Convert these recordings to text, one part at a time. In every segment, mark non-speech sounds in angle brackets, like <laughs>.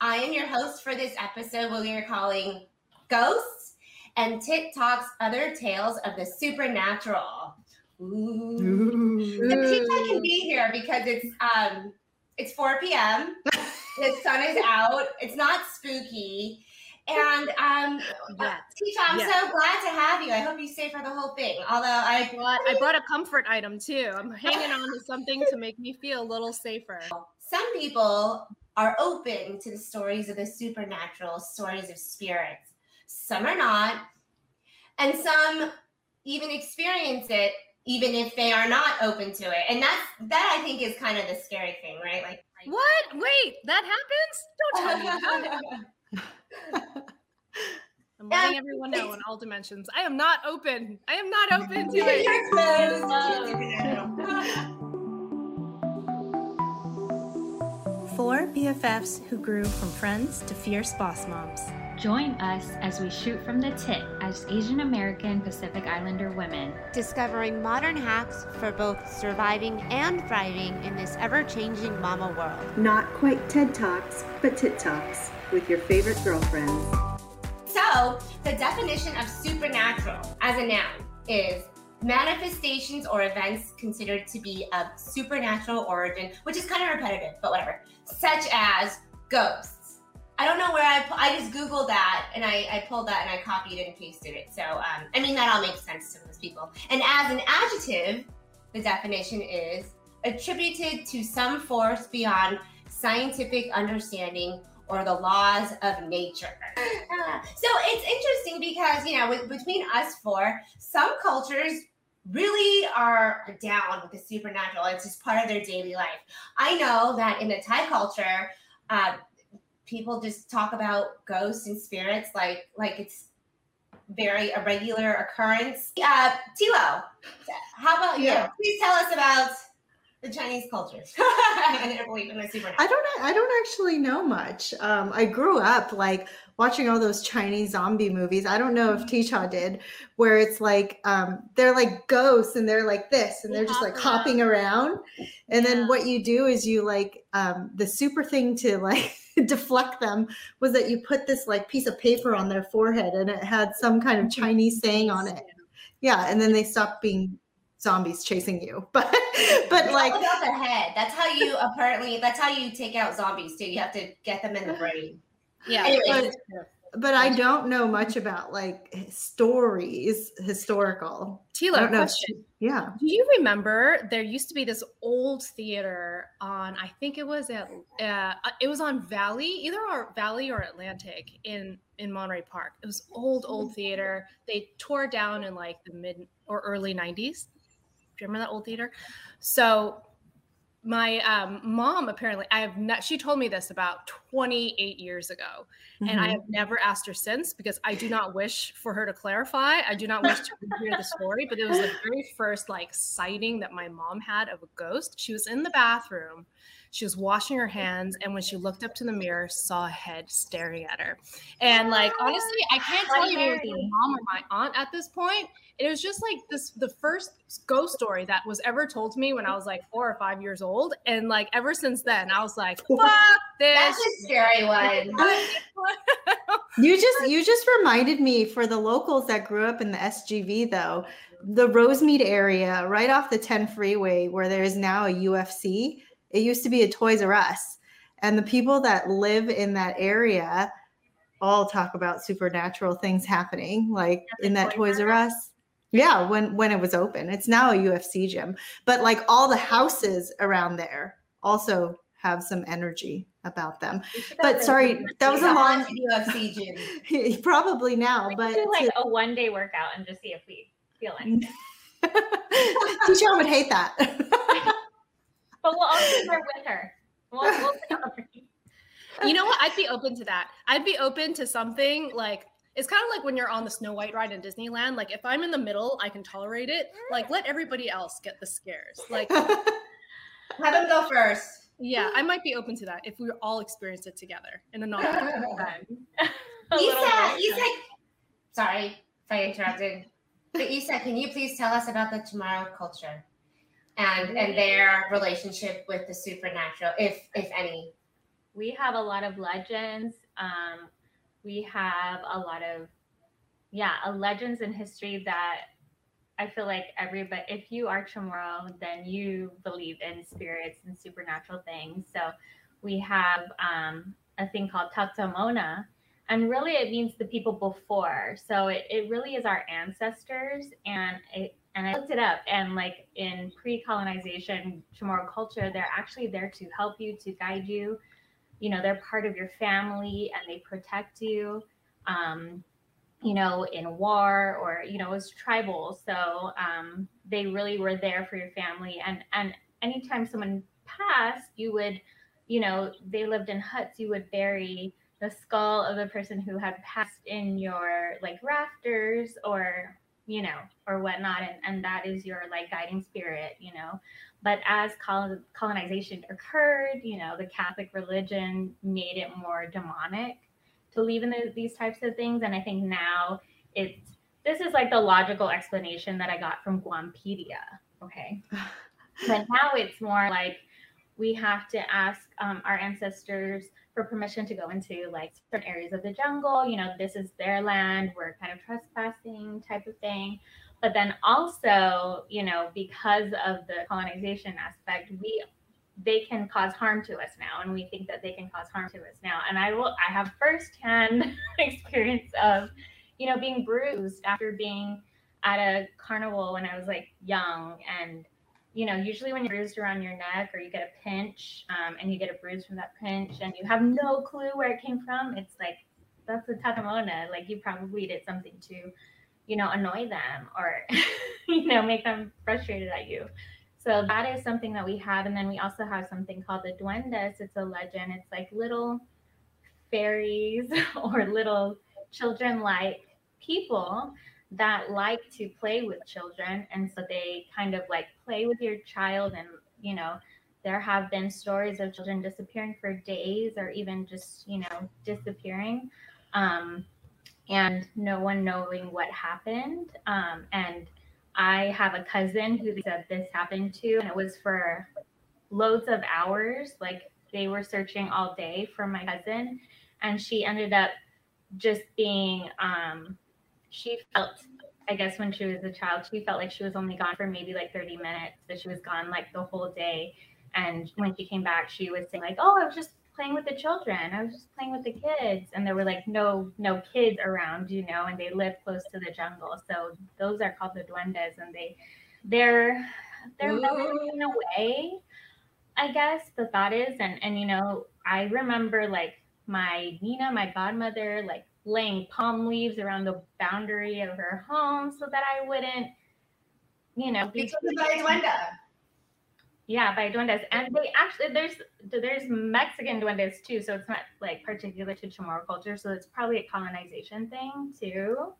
I am your host for this episode, what we are calling Ghosts and TikTok's Other Tales of the Supernatural. Ooh. Ooh. The Tit can be here because it's um it's 4 p.m. the sun is <laughs> out. It's not spooky. And um, yeah. Tisha, I'm so glad to have you. I hope you stay for the whole thing. Although I brought, I brought a comfort item too. I'm hanging on to something to make me feel a little safer. Some people are open to the stories of the supernatural, stories of spirits. Some are not, and some even experience it even if they are not open to it. And that's that I think is kind of the scary thing, right? Like what? Wait, that happens? Don't tell me about it. <laughs> <laughs> I'm letting everyone know in all dimensions. I am not open. I am not open to it. <laughs> Four BFFs who grew from friends to fierce boss moms. Join us as we shoot from the tip as Asian American Pacific Islander women, discovering modern hacks for both surviving and thriving in this ever changing mama world. Not quite TED Talks, but Tit Talks with your favorite girlfriends. So, the definition of supernatural as a noun is manifestations or events considered to be of supernatural origin, which is kind of repetitive, but whatever, such as ghosts. I don't know where I, I just Googled that and I, I pulled that and I copied and pasted it. So, um, I mean, that all makes sense to most people. And as an adjective, the definition is attributed to some force beyond scientific understanding or the laws of nature. <laughs> so it's interesting because, you know, with, between us four, some cultures really are down with the supernatural. It's just part of their daily life. I know that in the Thai culture, uh, people just talk about ghosts and spirits like like it's very a regular occurrence. Uh, Tilo, how about yeah. you? Please tell us about the Chinese cultures <laughs> I don't. I don't actually know much. Um, I grew up like watching all those Chinese zombie movies. I don't know if mm-hmm. Tisha did, where it's like um, they're like ghosts and they're like this and they're just like hopping around. And yeah. then what you do is you like um, the super thing to like <laughs> deflect them was that you put this like piece of paper on their forehead and it had some kind of Chinese saying on it. Yeah, and then they stopped being zombies chasing you. <laughs> But but like about the head. That's how you apparently that's how you take out zombies too. You have to get them in the brain. Yeah. Anyways. But, but I don't know much about like stories, historical. Tila, question. yeah. Do you remember there used to be this old theater on? I think it was at uh, it was on Valley, either our Valley or Atlantic in in Monterey Park. It was old, old theater. They tore down in like the mid or early '90s. Do you remember that old theater? So my um, mom apparently i have not she told me this about 28 years ago mm-hmm. and i mm-hmm. have never asked her since because i do not wish for her to clarify i do not wish to hear the story but it was the very first like sighting that my mom had of a ghost she was in the bathroom she was washing her hands and when she looked up to the mirror saw a head staring at her and like honestly i can't tell you if it was my mom or my aunt at this point it was just like this the first ghost story that was ever told to me when I was like four or five years old. And like ever since then, I was like, <laughs> fuck this. That's a scary one. <laughs> you just you just reminded me for the locals that grew up in the SGV though, the Rosemead area, right off the 10 freeway, where there is now a UFC. It used to be a Toys R Us. And the people that live in that area all talk about supernatural things happening, like in that Toys R Us. Yeah, when when it was open. It's now a UFC gym. But like all the houses around there also have some energy about them. But sorry, that was a long UFC gym. <laughs> <laughs> Probably now, we but do like to, a one day workout and just see if we feel anything. <laughs> Tisha would hate that. But we'll also be with her. We'll, we'll you know what? I'd be open to that. I'd be open to something like it's kind of like when you're on the Snow White ride in Disneyland. Like if I'm in the middle, I can tolerate it. Like let everybody else get the scares. Like <laughs> have them go first. Yeah, I might be open to that if we all experience it together in a non <laughs> time. Isa, Isa, sorry if I interrupted. But Isa, can you please tell us about the Chamorro culture and and their relationship with the supernatural, if if any? we have a lot of legends. Um, we have a lot of, yeah, a legends in history that I feel like everybody, if you are Chamorro, then you believe in spirits and supernatural things. So we have um, a thing called Tatamona, and really it means the people before. So it, it really is our ancestors, and it and I looked it up, and like in pre-colonization Chamorro culture, they're actually there to help you, to guide you. You know, they're part of your family, and they protect you. Um, you know, in war or you know, it was tribal, so um, they really were there for your family. And and anytime someone passed, you would, you know, they lived in huts. You would bury the skull of the person who had passed in your like rafters or you know, or whatnot. And, and that is your like guiding spirit, you know. But as colonization occurred, you know, the Catholic religion made it more demonic to believe in the, these types of things. And I think now it's, this is like the logical explanation that I got from Guampedia. Okay. <laughs> but now it's more like we have to ask um, our ancestors for permission to go into like certain areas of the jungle. You know, this is their land. We're kind of trespassing type of thing. But then also, you know, because of the colonization aspect, we they can cause harm to us now, and we think that they can cause harm to us now. And I will, I have firsthand <laughs> experience of, you know, being bruised after being at a carnival when I was like young and you know, usually when you're bruised around your neck or you get a pinch um, and you get a bruise from that pinch and you have no clue where it came from, it's like, that's a tatamona. Like you probably did something to, you know, annoy them or, <laughs> you know, make them frustrated at you. So that is something that we have. And then we also have something called the duendes. It's a legend. It's like little fairies <laughs> or little children like people that like to play with children and so they kind of like play with your child and you know there have been stories of children disappearing for days or even just you know disappearing um, and no one knowing what happened um, and i have a cousin who said this happened to and it was for loads of hours like they were searching all day for my cousin and she ended up just being um, she felt I guess when she was a child, she felt like she was only gone for maybe like 30 minutes, but she was gone like the whole day. And when she came back, she was saying like, "Oh, I was just playing with the children. I was just playing with the kids." And there were like no no kids around, you know, and they live close to the jungle. So those are called the duendes, and they they're they're in a way, I guess the thought is, and and you know, I remember like my Nina, my godmother, like laying palm leaves around the boundary of her home so that I wouldn't, you know, be by duende. Yeah, by duendes, and they actually there's there's Mexican duendes too, so it's not like particular to Chamorro culture, so it's probably a colonization thing too.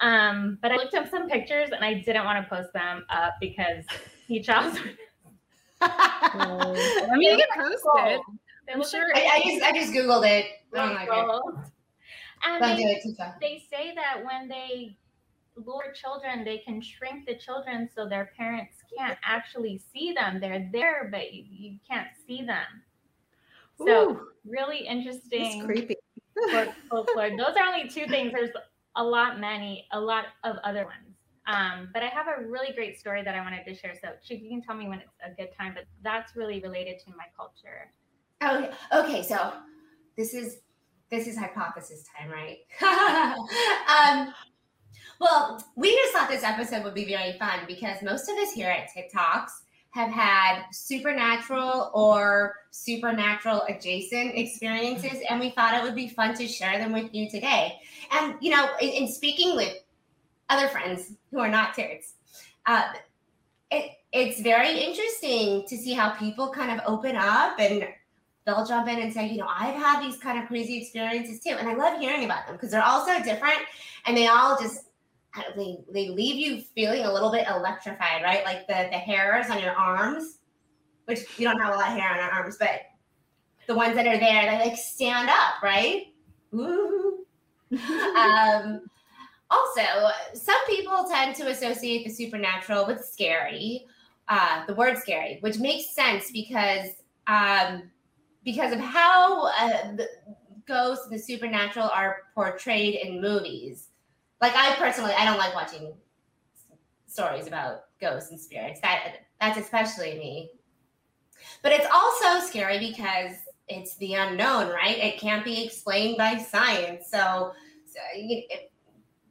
Um, but I looked up some pictures and I didn't want to post them up because <laughs> he chose. <laughs> I mean, you can post it. I'm sure. I, I, just I just googled it. And they, they say that when they lure children, they can shrink the children so their parents can't actually see them. They're there, but you, you can't see them. So Ooh, really interesting. It's creepy. folklore. <laughs> Those are only two things. There's a lot many, a lot of other ones. Um, but I have a really great story that I wanted to share. So you can tell me when it's a good time, but that's really related to my culture. Oh, okay. So this is this is hypothesis time, right? <laughs> um, well, we just thought this episode would be very fun because most of us here at TikToks have had supernatural or supernatural adjacent experiences, and we thought it would be fun to share them with you today. And, you know, in, in speaking with other friends who are not Terts, uh, it, it's very interesting to see how people kind of open up and they'll jump in and say, you know, I've had these kind of crazy experiences too. And I love hearing about them because they're all so different and they all just they, they leave you feeling a little bit electrified, right? Like the, the hairs on your arms, which you don't have a lot of hair on our arms, but the ones that are there, they like stand up, right? <laughs> Um, also, some people tend to associate the supernatural with scary, uh, the word scary, which makes sense because um, because of how uh, the ghosts and the supernatural are portrayed in movies. Like I personally, I don't like watching stories about ghosts and spirits. That that's especially me. But it's also scary because it's the unknown, right? It can't be explained by science. So, so it,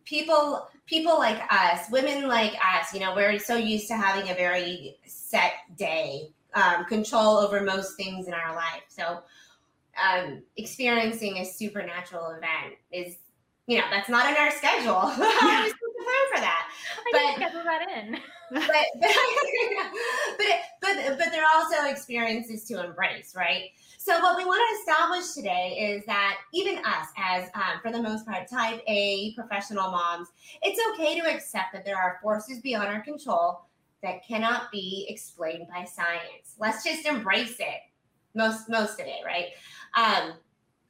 people people like us, women like us, you know, we're so used to having a very set day, um, control over most things in our life. So, um, experiencing a supernatural event is, you know, that's not in our schedule. How <laughs> are we <laughs> supposed to plan for that? I but schedule that in. <laughs> but but but, but but they're also experiences to embrace, right? So what we want to establish today is that even us, as um, for the most part, type A professional moms, it's okay to accept that there are forces beyond our control that cannot be explained by science. Let's just embrace it. Most most of it, right? Um,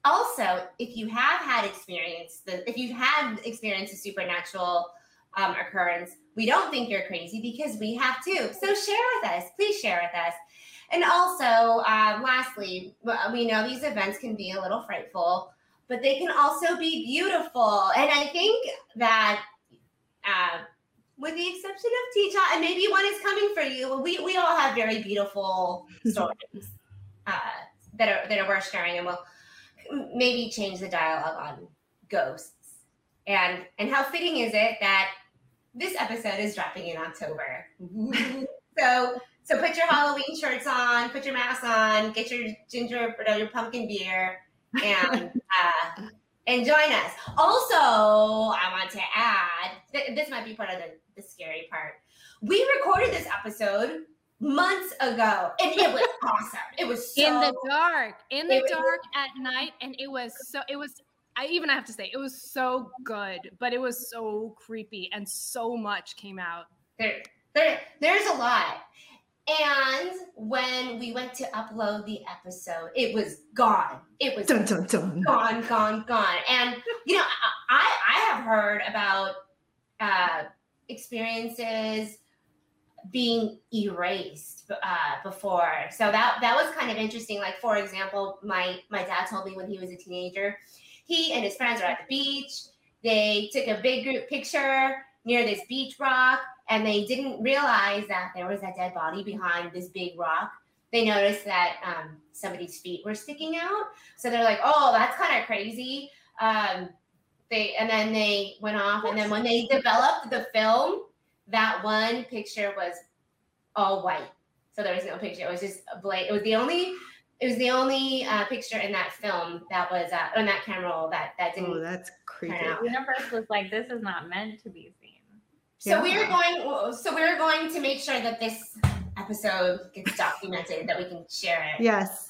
also, if you have had experience, the, if you've had experienced a supernatural um, occurrence, we don't think you're crazy because we have too. So share with us. Please share with us. And also, uh, lastly, we know these events can be a little frightful, but they can also be beautiful. And I think that, uh, with the exception of Tisha, and maybe one is coming for you, we, we all have very beautiful <laughs> stories uh, that are that are worth sharing, and we'll maybe change the dialogue on ghosts. And and how fitting is it that this episode is dropping in October? <laughs> so so put your Halloween shirts on, put your mask on, get your ginger, or your pumpkin beer, and uh, and join us. Also, I want to add th- this might be part of the, the scary part. We recorded this episode months ago, and it was <laughs> awesome. It was so, in the dark, in the dark was, at night, and it was so. It was. I even have to say, it was so good, but it was so creepy, and so much came out. There, there, there's a lot. And when we went to upload the episode, it was gone. It was dun, dun, dun. gone, gone, gone. And you know, I I have heard about uh, experiences being erased uh, before, so that that was kind of interesting. Like for example, my my dad told me when he was a teenager, he and his friends are at the beach. They took a big group picture near this beach rock and they didn't realize that there was a dead body behind this big rock. They noticed that um, somebody's feet were sticking out, so they're like, "Oh, that's kind of crazy." Um, they and then they went off, and then when they developed the film, that one picture was all white, so there was no picture. It was just a blank. It was the only. It was the only uh, picture in that film that was uh, on that camera roll that that didn't. Oh, that's creepy. The universe was like, "This is not meant to be so yeah. we're going. So we're going to make sure that this episode gets documented, that we can share it. Yes.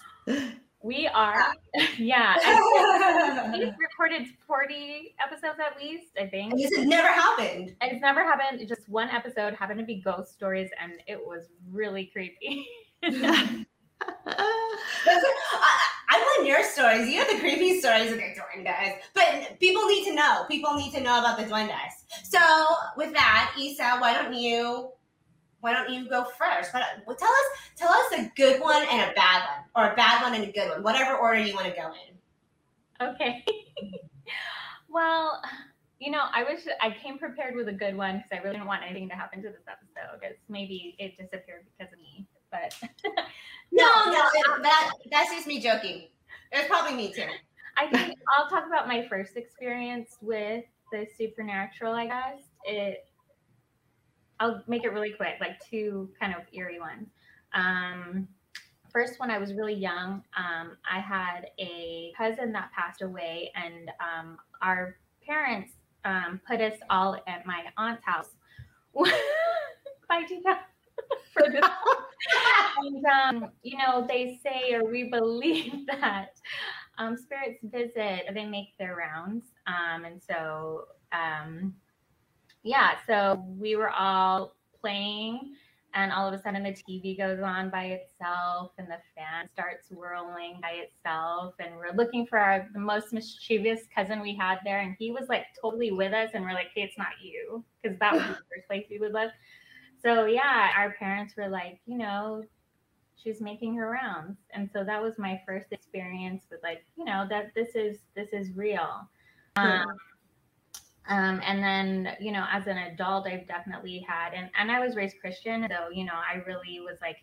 We are, yeah. <laughs> we've recorded 40 episodes at least, I think. this has never happened. It's never happened. It's just one episode happened to be ghost stories, and it was really creepy. I, I want your stories. You have the creepy stories of the duendes, but people need to know. People need to know about the duendes. So, with that, Isa, why don't you why don't you go first? But tell us tell us a good one and a bad one, or a bad one and a good one, whatever order you want to go in. Okay. <laughs> well, you know, I wish I came prepared with a good one because I really didn't want anything to happen to this episode. Because maybe it disappeared because of me. But <laughs> no, no, that that's just me joking. It's probably me too. <laughs> I think I'll talk about my first experience with the supernatural. I guess it. I'll make it really quick, like two kind of eerie ones. Um, first, when I was really young, um, I had a cousin that passed away, and um, our parents um, put us all at my aunt's house. <laughs> Bye. For this <laughs> and um, you know, they say or we believe <laughs> that um, spirits visit, they make their rounds, um, and so um, yeah, so we were all playing. And all of a sudden, the TV goes on by itself, and the fan starts whirling by itself. And we're looking for our the most mischievous cousin we had there, and he was like totally with us. And we're like, "Hey, it's not you," because that was the <laughs> first place we would look. So yeah, our parents were like, you know, she's making her rounds and so that was my first experience with like you know that this is this is real um, um, and then you know as an adult i've definitely had and, and i was raised christian so you know i really was like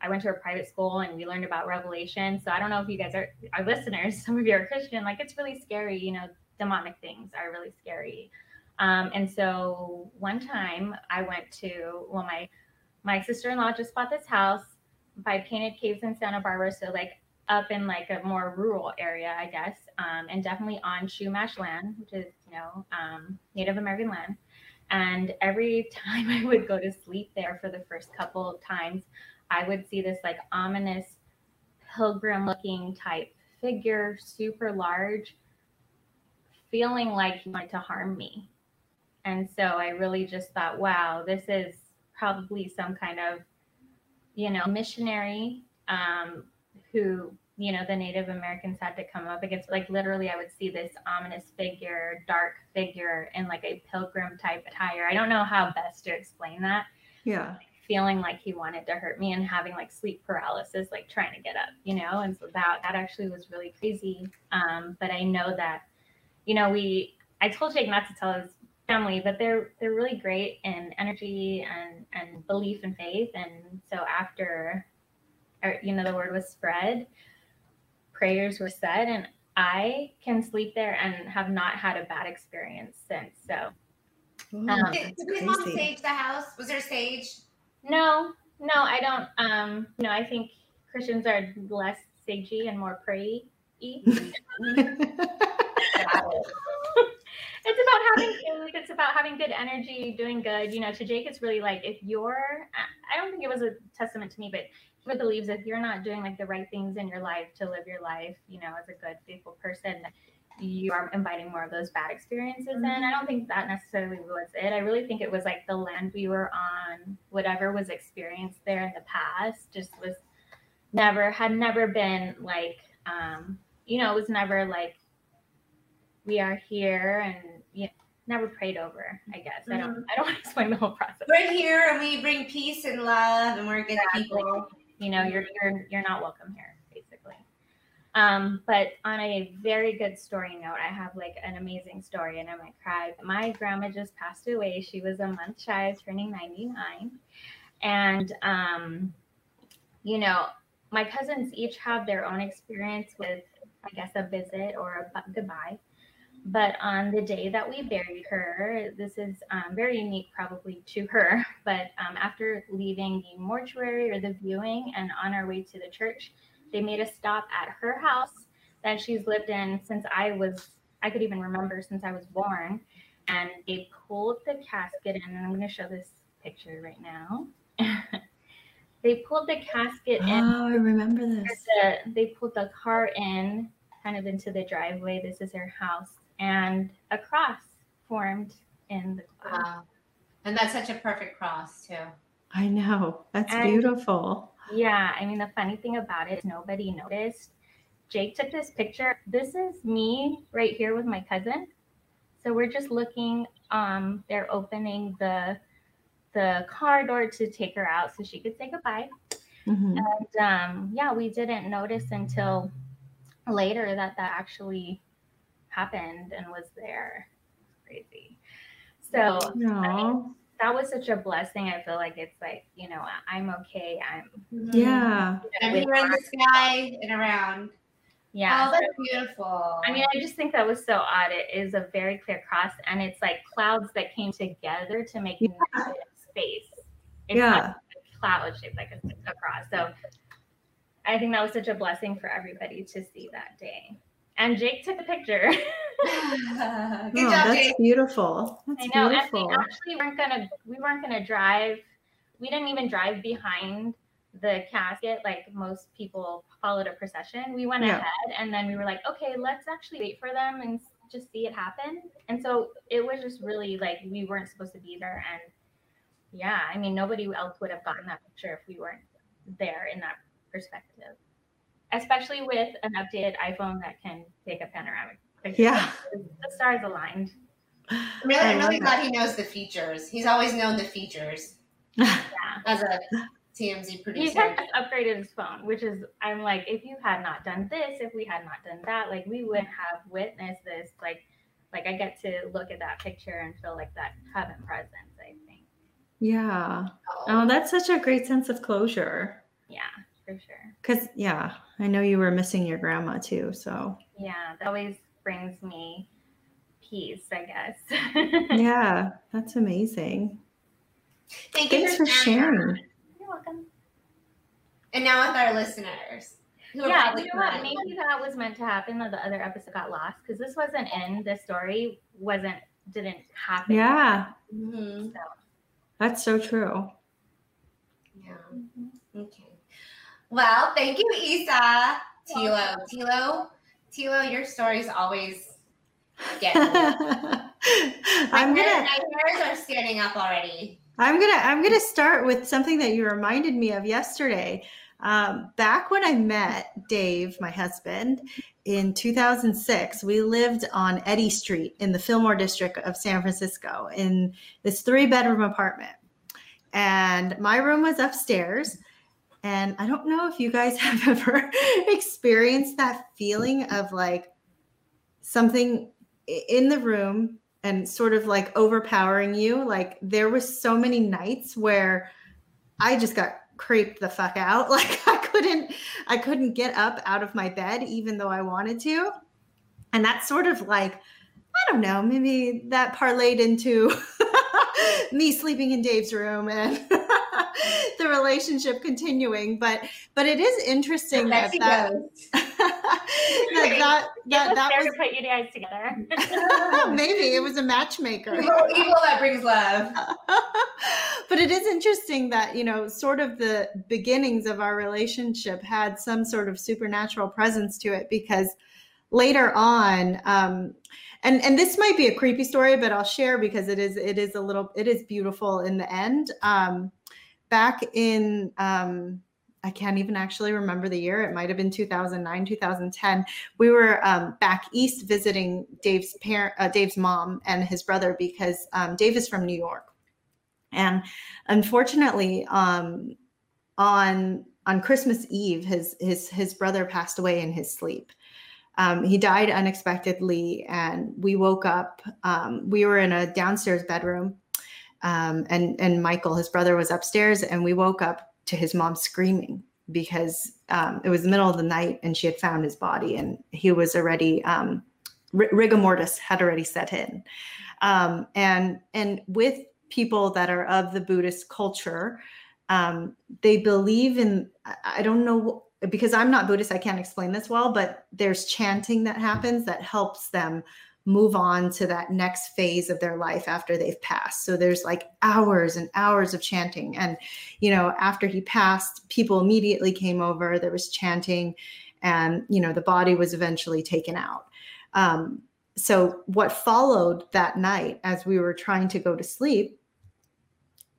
i went to a private school and we learned about revelation so i don't know if you guys are our listeners <laughs> some of you are christian like it's really scary you know demonic things are really scary. Um, and so one time i went to well my my sister-in-law just bought this house by painted caves in santa barbara so like up in like a more rural area i guess um, and definitely on chumash land which is you know um, native american land. And every <laughs> time i would go to sleep there for the first couple of times i would see this like ominous pilgrim looking type figure super large feeling like he wanted to harm me. And so i really just thought wow this is probably some kind of you know missionary um, who you know the native americans had to come up against like literally i would see this ominous figure dark figure in like a pilgrim type attire. I don't know how best to explain that. Yeah. feeling like he wanted to hurt me and having like sleep paralysis like trying to get up you know and so that that actually was really crazy. Um but i know that you know we i told jake not to tell his family but they're they're really great in energy and and belief and faith. And so after or, you know the word was spread prayers were said and i can sleep there and have not had a bad experience since so Ooh, Um, Did, that's did his mom sage the house? Was there sage? No, no, I don't. Um, no, I think Christians are less sagey and more pray y. <laughs> it's about having faith. It's about having good energy, doing good. You know, to Jake, it's really like if you're. I- I don't think it was a testament to me, but he leaves if you're not doing like the right things in your life to live your life, you know, as a good, faithful person, you are inviting more of those bad experiences in. I don't think that necessarily was it. I really think it was like the land we were on, whatever was experienced there in the past, just was never had never been like um, you know, it was never like we are here and you know, never prayed over, I guess. I don't I don't <laughs> want to explain the whole process. We're here and we bring peace and love and we're good people. You know, you're you're you're not welcome here, basically. Um, but on a very good story note, I have like an amazing story and I might cry. My grandma just passed away. She was a month shy of turning 99. And um, you know, my cousins each have their own experience with, I guess, a visit or a goodbye. But on the day that we buried her, this is um, very unique probably to her. <laughs> But um, after leaving the mortuary or the viewing and on our way to the church, they made a stop at her house that she's lived in since I was, I could even remember since I was born. And they pulled the casket in, and I'm going to show this picture right now. <laughs> they pulled the casket in Oh, I remember this. the, they pulled the car in kind of into the driveway. This is her house, and a cross formed in the cloud. Wow. And that's such a perfect cross too. I know. That's And- beautiful. Yeah, I mean the funny thing about it is nobody noticed. Jake took this picture. This is me right here with my cousin. So we're just looking. Um, they're opening the the car door to take her out so she could say goodbye. Mhm. And um, yeah, we didn't notice until later that that actually happened and was there. Crazy. So Aw. that was such a blessing. I feel like it's like, you know, I- I'm okay. I'm, mm-hmm. Yeah. Everywhere in the sky and around. yeah. Oh, that's beautiful. I mean, I just think that was so odd. It is a very clear cross, and it's like clouds that came together to make Yeah. space. It's Yeah. not a cloud shaped like a, a cross. So I think that was such a blessing for everybody to see that day. And Jake took a picture. <laughs> Good Oh, job, that's Jake. beautiful. That's I know, beautiful. and we actually weren't gonna we weren't gonna drive. We didn't even drive behind the casket like most people followed a procession. We went Yeah. ahead and then we were like, okay, let's actually wait for them and just see it happen. And so it was just really like we weren't supposed to be there. And yeah, I mean nobody else would have gotten that picture if we weren't there in that perspective. Especially with an updated iPhone that can take a panoramic picture. Yeah. The stars aligned. I'm really, I I'm really glad he knows the features. He's always known the features Yeah. <laughs> as a TMZ He producer. had just upgraded his phone, which is I'm like, if you had not done this, if we had not done that, like we wouldn't have witnessed this. Like, like I get to look at that picture and feel like that heaven presence. I think, Yeah. Oh. oh, that's such a great sense of closure. yeah, for sure. Cause yeah, I know you were missing your grandma too. So Yeah, that always brings me peace. I guess. <laughs> yeah, that's amazing. Thank you Thanks for that. sharing. You're welcome. And now with our listeners. Yeah, you know what? Maybe that was meant to happen. That the other episode got lost because this wasn't in the story. Wasn't didn't happen. Yeah, Mhm. that's so true. Yeah. Okay. Well, thank you, Isa. Tilo. Tilo. Tilo, your stories always get me. <laughs> I'm gonna my hairs are standing up already. I'm gonna I'm gonna start with something that you reminded me of yesterday. Um, back when I met Dave, my husband, in 2006, we lived on Eddy Street in the Fillmore district of San Francisco in this three bedroom apartment. And my room was upstairs. And I don't know if you guys <laughs> have ever experienced that feeling of like something in the room and sort of like overpowering you. Like there was so many nights where I just got creeped the fuck out. <laughs> Like I couldn't I couldn't get up out of my bed even though I wanted to. And that's sort of like I don't know, maybe that parlayed into <laughs> me sleeping in Dave's room and <laughs> the relationship continuing. But but it is interesting that Messy that, ghost. <laughs> that that It that, was that was to put you guys together. <laughs> maybe it was a matchmaker. evil, evil that brings love. but it is interesting that you know sort of the beginnings of our relationship had some sort of supernatural presence to it because later on um and and this might be a creepy story but i'll share because it is it is a little it is beautiful in the end um back in um I can't even actually remember the year. It might have been 2009, 2010. We were um, back east visiting Dave's parent, uh, Dave's mom, and his brother because um, Dave is from New York, and unfortunately, um, on on Christmas Eve, his his his brother passed away in his sleep. Um, he died unexpectedly, and we woke up. Um, we were in a downstairs bedroom, um, and and Michael, his brother, was upstairs, and we woke up to his mom screaming because um, it was the middle of the night, and she had found his body, and he was already um, ri- rigor mortis had already set in, um, and and with people that are of the Buddhist culture, um, they believe in. I don't know because I'm not Buddhist, I can't explain this well, but there's chanting that happens that helps them move on to that next phase of their life after they've passed. So there's like hours and hours of chanting. And, you know, after he passed, people immediately came over, there was chanting, and, you know, the body was eventually taken out. Um, so what followed that night as we were trying to go to sleep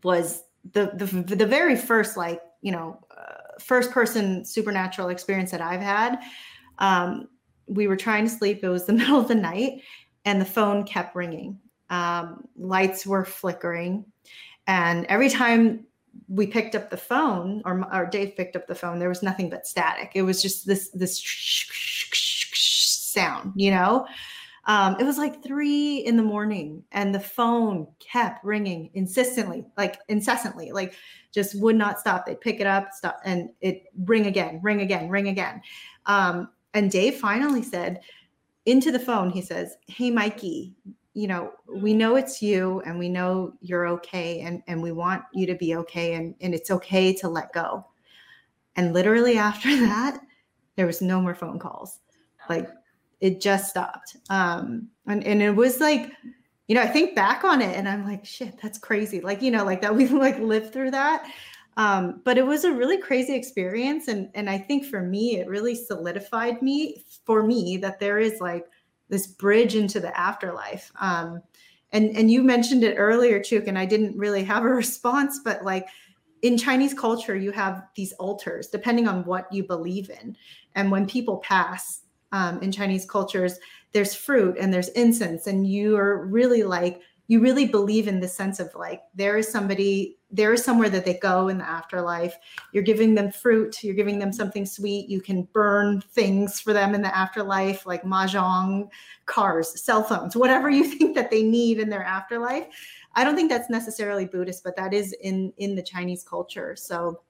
was the the, the very first like you know uh, first person supernatural experience that i've had um, we were trying to sleep it was the <laughs> middle of the night and the phone kept ringing. Um, lights were flickering. And every time we picked up the phone or, or dave picked up the phone there was nothing but static. It was just this this sound you know? Um, it was like three in the morning and the phone kept ringing insistently like incessantly like just would not stop. They'd pick it up stop and it ring again ring again ring again. Um, and dave finally said into the phone he says hey mikey you know we know it's you and we know you're okay and, and we want you to be okay and, and it's okay to let go. And literally after <laughs> that there was no more phone calls. Like it just stopped. Um and, and it was like you know i think back on it and i'm like shit that's crazy. Like you know like that <laughs> we like lived through that um but it was a really crazy experience and and i think for me it really solidified me for me that there is like this bridge into the afterlife. Um and and you mentioned it earlier chuk and i didn't really have a <laughs> response but like in chinese culture you have these altars depending on what you believe in. And when people pass um, in Chinese cultures, there's fruit and there's incense, and you are really like, you really believe in the sense of like, there is somebody there is somewhere that they go in the afterlife. You're giving them fruit, you're giving them something sweet. You can burn things for them in the afterlife, like mahjong, cars, cell phones, whatever you <laughs> think that they need in their afterlife. I don't think that's necessarily Buddhist, but that is in in the Chinese culture. So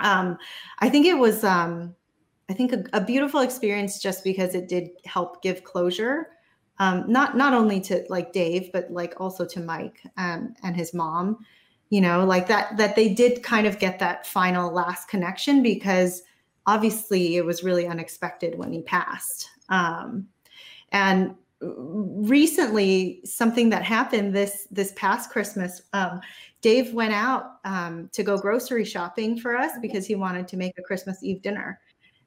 um, I think it was um, I think a, a, beautiful experience just because it did help give closure, um, not not only to like Dave, but like also to Mike um, and his mom. You know, like that that they did kind of get that final last connection because obviously it was really unexpected when he passed. Um, and recently, something that happened this this past Christmas, um, Dave went out um, to go grocery shopping for us because he wanted to make a Christmas Eve dinner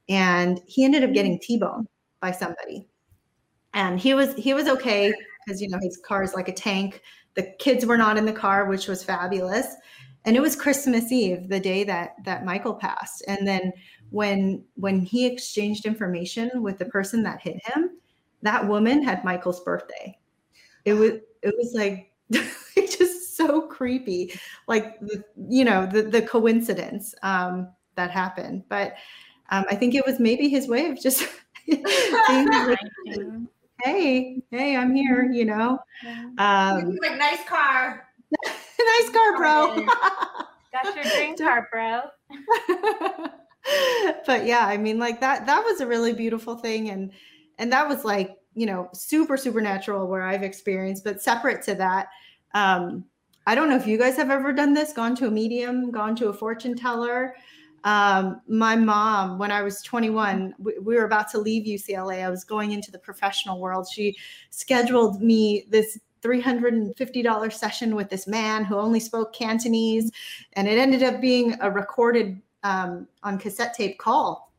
and he ended up getting T-boned by somebody. And he was he was okay because you know his car is like a tank. The kids were not in the car, which was fabulous. And it was Christmas Eve, the day that that Michael passed. And then when when he exchanged information with the person that hit him, that woman had Michael's birthday. It was it was like <laughs> just so creepy, like the, you know the the coincidence um, that happened. But um, I think it was maybe his way of just <laughs> like, <laughs> hey, hey, I'm here, you know. Um, like nice car. <laughs> nice car, bro. Got <laughs> your dream car, bro. <laughs> but yeah, I mean, like that that was a really beautiful thing. And and that was like, you know, super supernatural where I've experienced, but separate to that, um, I don't know if you guys have ever done this, gone to a medium, gone to a fortune teller. Um, my mom, when I was 21, we, we, were about to leave UCLA. I was going into the professional world. She scheduled me this $350 session with this man who only spoke Cantonese. And it ended up being a recorded um, on cassette tape call.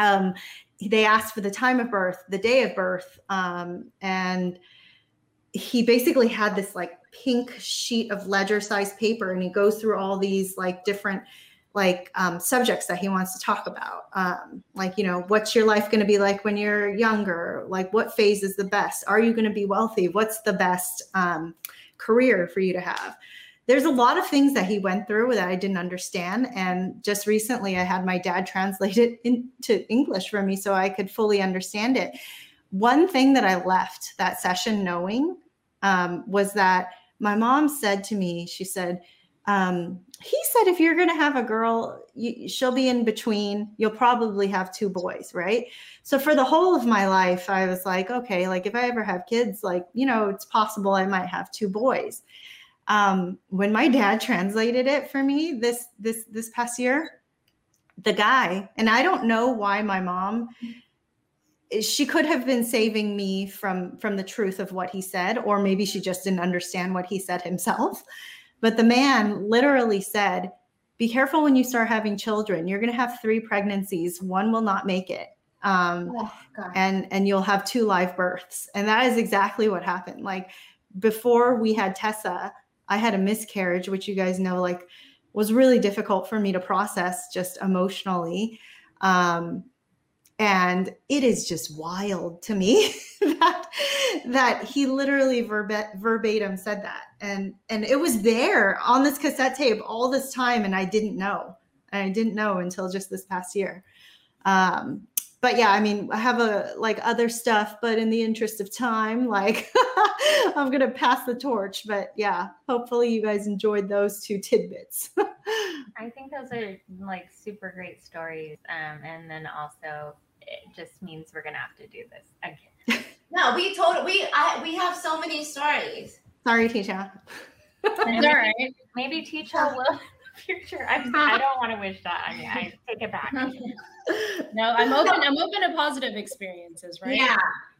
Um, they asked for the time of birth, the day of birth, um, and he basically had this like pink sheet of ledger sized paper and he goes through all these like different like um, subjects that he wants to talk about. Um, like you know what's your life going to be like when you're younger? Like what phase is the best? Are you going to be wealthy? What's the best um, career for you to have? There's a lot of things that he went through that i didn't understand and just recently i had my dad <laughs> translate it into english for me so i could fully understand it. One thing that i left that session knowing um, was that my mom said to me she said um, he said if you're going to have a girl you, she'll be in between you'll probably have two boys right? So for the whole of my life i was like okay like if i ever have kids like you know it's possible i might have two boys. Um, when my dad translated it for me this this this past year the guy and i don't know why my mom she could have been saving me from from the truth of what he said or maybe she just didn't understand what he said himself but the man literally said, be careful when you start having children. You're going to have three pregnancies. One will not make it. Um, oh, and and you'll have two live births. And that is exactly what happened. Like before we had Tessa, I had a miscarriage, which you guys know, like was really difficult for me to process just emotionally. Um, and it is just wild to me <laughs> that that he literally verba- verbatim said that. And and it was there on this cassette tape all this time and i didn't know. And i didn't know until just this past year. Um but yeah i mean i have a like other stuff but in the interest of time like <laughs> i'm gonna pass the torch but yeah hopefully you guys enjoyed those two tidbits <laughs> i think those are like super great stories um and then also it just means we're gonna have to do this again. <laughs> no, we told we I we have so many stories. Sorry, Tisha. Maybe, all right. Maybe Tisha will future. I, <laughs> I don't want to wish that I mean, I take it back. <laughs> no, I'm open. I'm open to positive experiences, right? Yeah.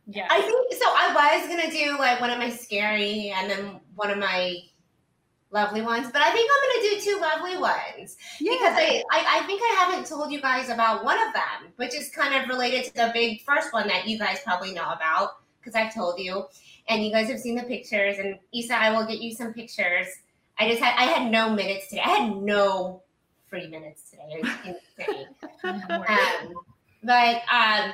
Yeah. I think so. I was gonna do like one of my scary and then one of my lovely ones, but I think I'm gonna do two lovely ones yeah. because I, I, I think I haven't told you guys about one of them, which is kind of related to the big first one that you guys probably know about because I've told you, and you guys have seen the pictures. And Isa, I will get you some pictures. I just had I had no minutes today. I had no free minutes today. <laughs> um, but um,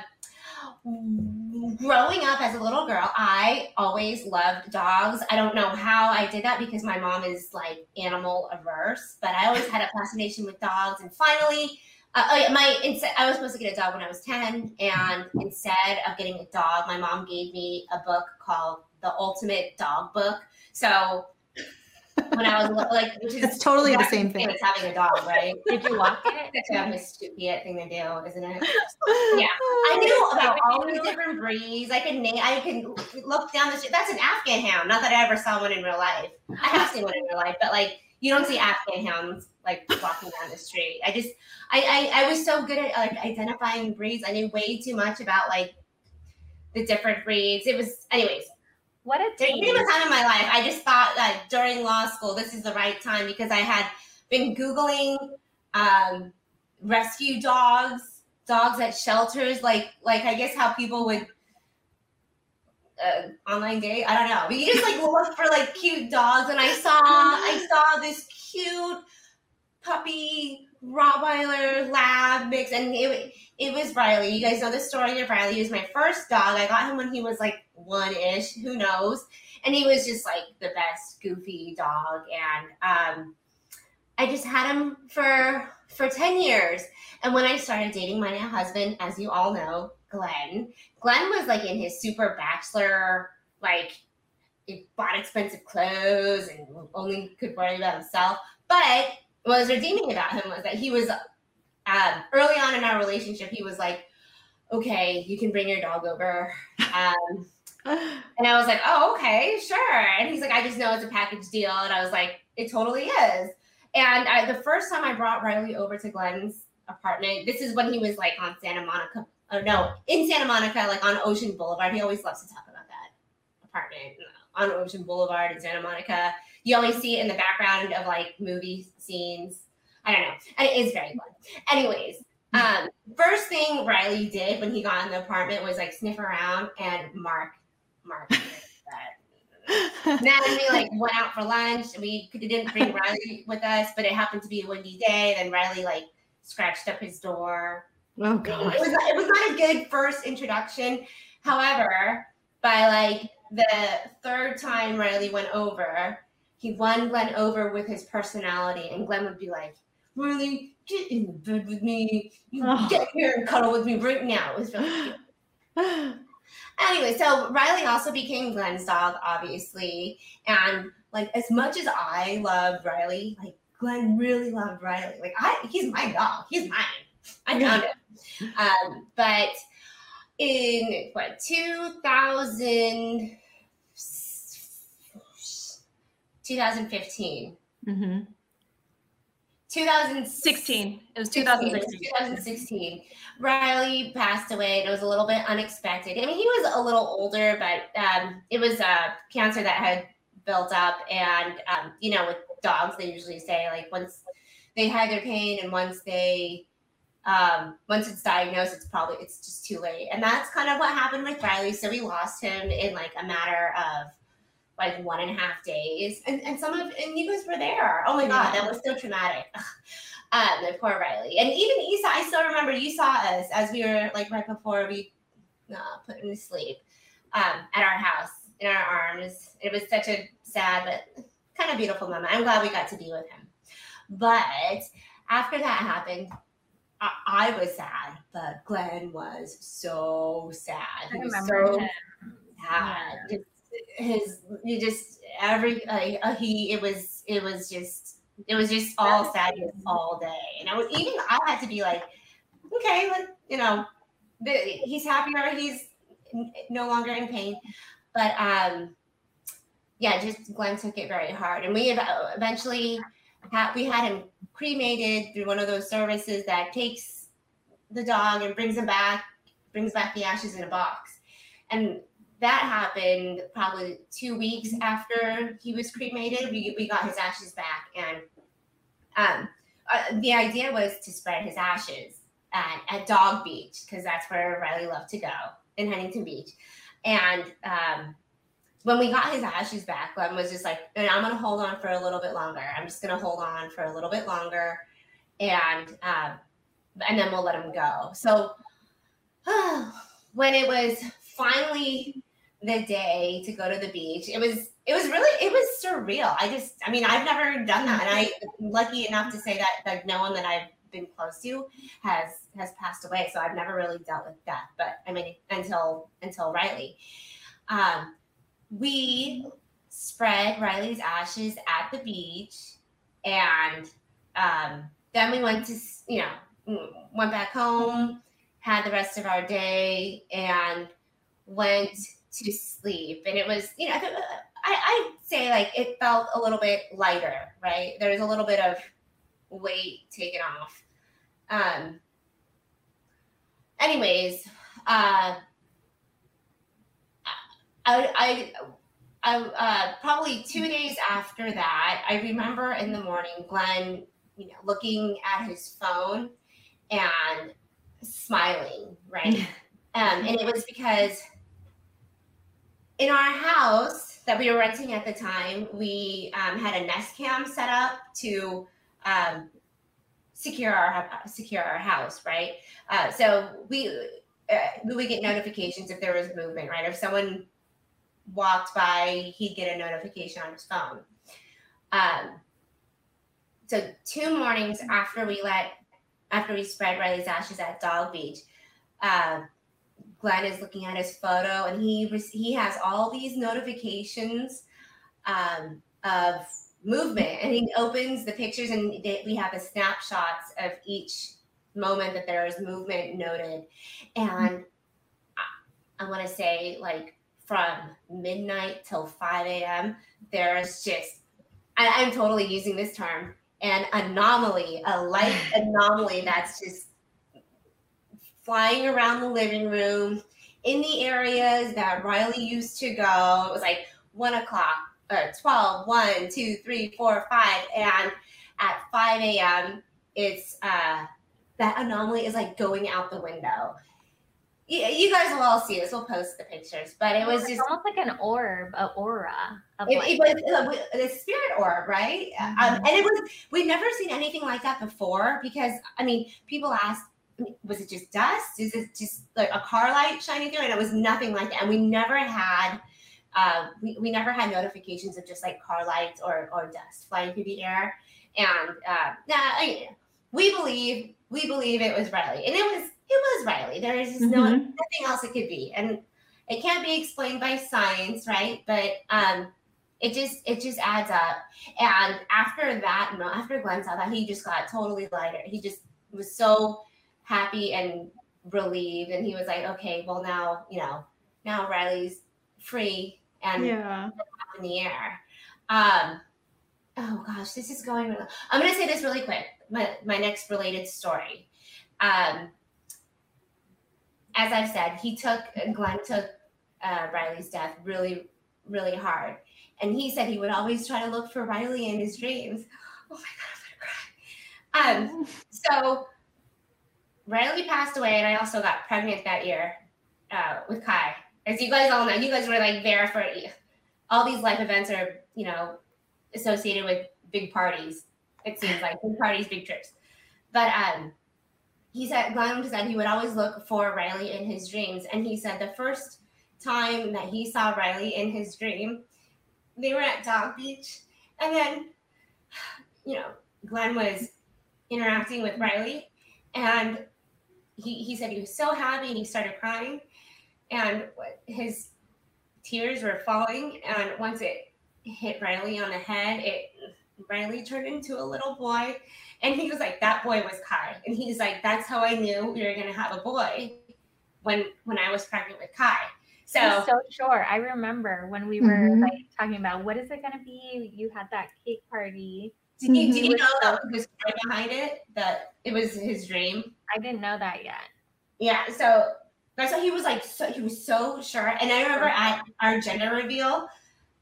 growing up as a little girl, I always loved dogs. I don't know how I did that because my mom is like animal averse, but I always had a fascination with dogs. And finally, uh, oh yeah, my instead I was supposed to get a dog when I was ten, and instead of getting a dog, my mom gave me a book called The Ultimate Dog Book. So when I was like, <laughs> which is it's totally the same thing as having a dog, right? <laughs> Did you walk it? That's kind of a stupid thing to do, isn't it? <laughs> Yeah, I knew about all these different breeds. I could name. I could look down the street. That's an Afghan hound. Not that I ever saw one in real life. I have seen one in real life, but like you don't see Afghan hounds like walking down the street. I just, I, I, I was so good at like identifying breeds. I knew way too much about like the different breeds. It was, anyways. What a team. There came a time in my life I just thought that during law school this is the right time because I had been googling um, rescue dogs, dogs at shelters, like like I guess how people would uh, online date. I don't know. But you just like look for like cute dogs, and I saw I saw this cute puppy Rottweiler lab mix, and it it was Riley. You guys know the story of Riley. He was my first dog. I got him when he was like one ish. Who knows? And he was just like the best goofy dog, and um, I just had him for for ten years. And when I started dating my now husband, as you all know, Glenn, Glenn was like in his super bachelor, like he bought expensive clothes and only could worry about himself. But what was redeeming about him was that he was um, early on in our relationship. He was like, "Okay, you can bring your dog over." <laughs> Um, and I was like, "Oh, okay, sure." And he's like, "I just know it's a package deal," and I was like, "It totally is." And I, the first time I brought Riley over to Glenn's apartment, this is when he was like on Santa Monica. Oh no, in Santa Monica, like on Ocean Boulevard. He always loves to talk about that apartment on Ocean Boulevard in Santa Monica. You always see it in the background of like movie scenes. I don't know. And it is very fun. Anyways, um, first thing Riley did when he got in the apartment was like sniff around and Mark, Mark. then we like went out for lunch. We didn't bring <laughs> Riley with us, but it happened to be a windy day. Then Riley like scratched up his door. Oh god. It was it was not a good first introduction. However, by like the third time Riley went over, he won Glenn over with his personality, and Glenn would be like, "Riley, get in the bed with me. You oh. get here and cuddle with me right now." It was really cute. <gasps> <gasps> <gasps> anyway, so Riley also became Glenn's dog, obviously, and like as much as I loved Riley, like Glenn really loved Riley. Like I, he's my dog. He's mine. I found him. Um, but in what 2000 2015. Mm-hmm. 2016. It was 2016. 2016. Riley passed away. And it was a little bit unexpected. I mean, he was a little older, but um, it was a cancer that had built up. And, um, you know, with dogs, they usually say, like, once they hide their pain and once they, um, once it's diagnosed, it's probably, it's just too late. And that's kind of what happened with Riley. So we lost him in like a matter of like one and a half days. And, and some of, and you guys were there. Oh my God, that was so traumatic. <laughs> um, poor Riley. And even Isa, I still remember you saw us as we were like right before we uh, put him to sleep um, at our house in our arms. It was such a sad but kind of beautiful moment. I'm glad we got to be with him. But after that happened, I, I was sad, but Glenn was so sad. He was so him. sad. Yeah his he just every uh, uh, he it was it was just it was just all sadness all day. And i was even i had to be like okay like you know he's happier he's no longer in pain. But um yeah just glenn took it very hard. And we eventually had we had him cremated through one of those services that takes the dog and brings him back brings back the ashes in a box. And that happened probably two weeks after he was cremated. We, we got his ashes back, and um, uh, the idea was to spread his ashes at, at Dog Beach because that's where Riley loved to go in Huntington Beach. And um, when we got his ashes back, Glenn was just like, I'm to hold on for a little bit longer. I'm just to hold on for a little bit longer, and um, and then we'll let him go. So. <sighs> when it was finally the day to go to the beach, it was it was really it was surreal. I just I mean I've never done that, and I lucky enough to say that that no one that I've been close to has has passed away, so I've never really dealt with death. But I mean until until Riley, um, we spread Riley's ashes at the beach, and um, then we went to you know went back home, had the rest of our day, and went to sleep. And it was you know I I say like it felt a little bit lighter, right? There was a little bit of weight taken off. Um. Anyways, uh, I I I, uh, probably two days after that, I remember in the morning, Glenn, you know, looking at his phone and smiling, right? <laughs> um, and it was because in our house that we were renting at the time, we um, had a Nest Cam set up to um, secure our secure our house, right? Uh, so we uh, we would get notifications if there was movement, right? If someone walked by, he'd get a notification on his phone. Um, so two mornings after we let, after we spread Riley's ashes at Dog Beach, uh, Glenn is looking at his photo, and he he has all these notifications um, of movement, and he opens the pictures, and they, we have the snapshots of each moment that there is movement noted, and I, I want to say like from midnight till 5 a.m., there's just, I, am totally using this term, an anomaly, a light <laughs> anomaly that's just flying around the living room in the areas that Riley used to go. It was like one o'clock, or 12, 1, 2, 3, 4, 5. And at 5 a.m., it's uh, that anomaly is like going out the window you, you guys will all see this. We'll post the pictures, but it was it's just almost like an orb, an aura. It, it, was the spirit orb, right? Um, mm-hmm. Um, and it was we've never seen anything like that before because I mean, people ask, was it just dust? Is it just like a car light shining through? And it was nothing like that. And we never had. Uh, we, we never had notifications of just like car lights or, or dust flying through the air. And uh, nah, we believe we believe it was Riley, and it was it was Riley. There is mm-hmm. no nothing else it could be, and it can't be explained by science, right? But um, it just it just adds up. And after that, no, after Glenn saw that, he just got totally lighter. He just was so happy and relieved, and he was like, okay, well now you know now Riley's free and yeah. in the air. Um, oh gosh, this is going. Really, I'm going to say this really quick. My my next related story. Um, as I've said, he took Glenn took uh, Riley's death really, really hard, and he said he would always try to look for Riley in his dreams. Oh my god, I'm gonna cry. Um, so Riley passed away, and I also got pregnant that year uh, with Kai. As you guys all know, you guys were like there for all these life events are you know associated with big parties. It seems like big parties, big trips. But um, he said Glenn said he would always look for Riley in his dreams, and he said the first time that he saw Riley in his dream, they were at Dog Beach, and then you know Glenn was interacting with Riley, and he he said he was so happy and he started crying, and his tears were falling, and once it hit Riley on the head, it Riley turned into a little boy. And he was like, that boy was Kai. And he's like, that's how I knew we were gonna have a boy when when I was pregnant with Kai. So so sure. I remember when we were mm-hmm. like talking about what is it gonna be? You had that cake party. Did you, did you know that the story behind it? That it was his dream? I didn't know that yet. Yeah, so that's why he was like so he was so sure. And I remember at our gender reveal,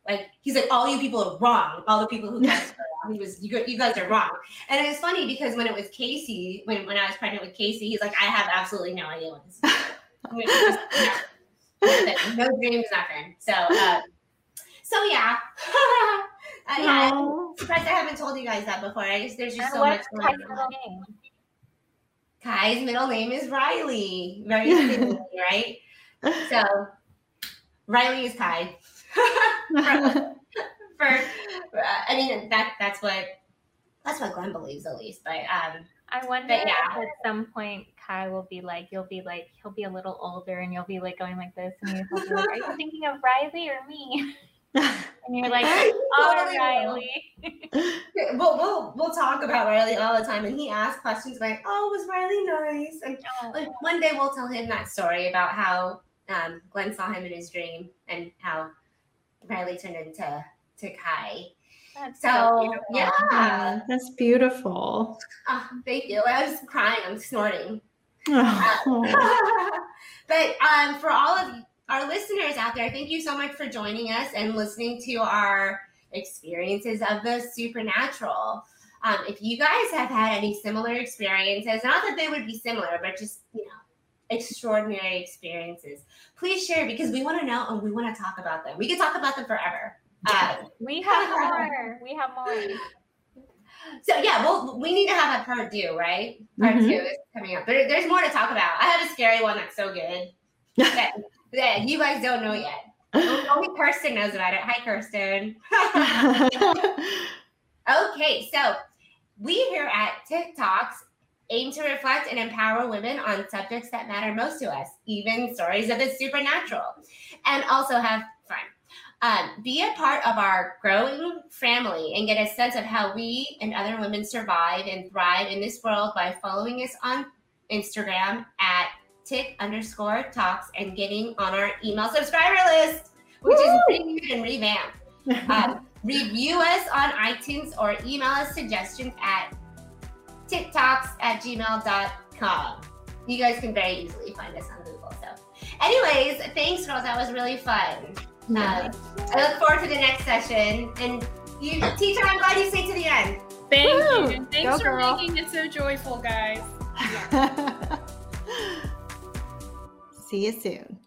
like he's like, all you people are wrong. All the people who <laughs> he was, you, you guys are wrong. And it was funny because when it was Casey, when when I was pregnant with Casey, he's like, I have absolutely no idea what this is. <laughs> no, no dreams, nothing. So, uh, so yeah. <laughs> uh, yeah, I'm surprised I haven't told you guys that before. I just there's just so much going on. Kai's middle name is Riley. Very <laughs> right? So Riley is Kai. <laughs> for, for uh, I mean that that's what that's what Glenn believes at least. But um I wonder But yeah. if at some point Kai will be like, you'll be like, he'll be a little older and you'll be like going like this, and he'll be like, Are you thinking of Riley or me? <laughs> <laughs> And you're like, <laughs> Oh, Totally will. Riley. <laughs> we'll, we'll we'll talk about Riley all the time and he asks questions like, Oh, was Riley nice? And Oh, like one day we'll tell him that story about how um, Glenn saw him in his dream and how Riley turned into to Kai. that's So beautiful. yeah, Yeah, that's beautiful. oh, thank you. I was crying. I'm snorting. Oh. but um, for all of our listeners out there, thank you so much for joining us and listening to our experiences of the supernatural. Um, if you guys have had any similar experiences, not that they would be similar, but just you know, extraordinary experiences, please share because we want to know and we want to talk about them. We can talk about them forever. Um, We <laughs> have more. We have more. so yeah, well, we need to have a part two, right? Part Mhm. two is coming up. There, there's more to talk about. I have a scary one that's so good <laughs> that, that you guys don't know yet. Only Kirsten knows about it. Hi, Kirsten. <laughs> okay, so we here at TikToks aim to reflect and empower women on subjects that matter most to us, even stories of the supernatural, and also have fun. Um, be a part of our growing family and get a sense of how we and other women survive and thrive in this world by following us on Instagram at tick underscore talks and getting on our email subscriber list, which is renewed and revamped. Um, <laughs> review us on iTunes or email us suggestions at tiktoks at gmail.com. You guys can very easily find us on Google. So, anyways, thanks, girls. That was really fun. Yeah. Um, I look forward to the next session. And you, Tisha, I'm glad you stayed to the end. Thank Woo! you. Thanks Go, for girl. making it so joyful, guys. <laughs> See you soon.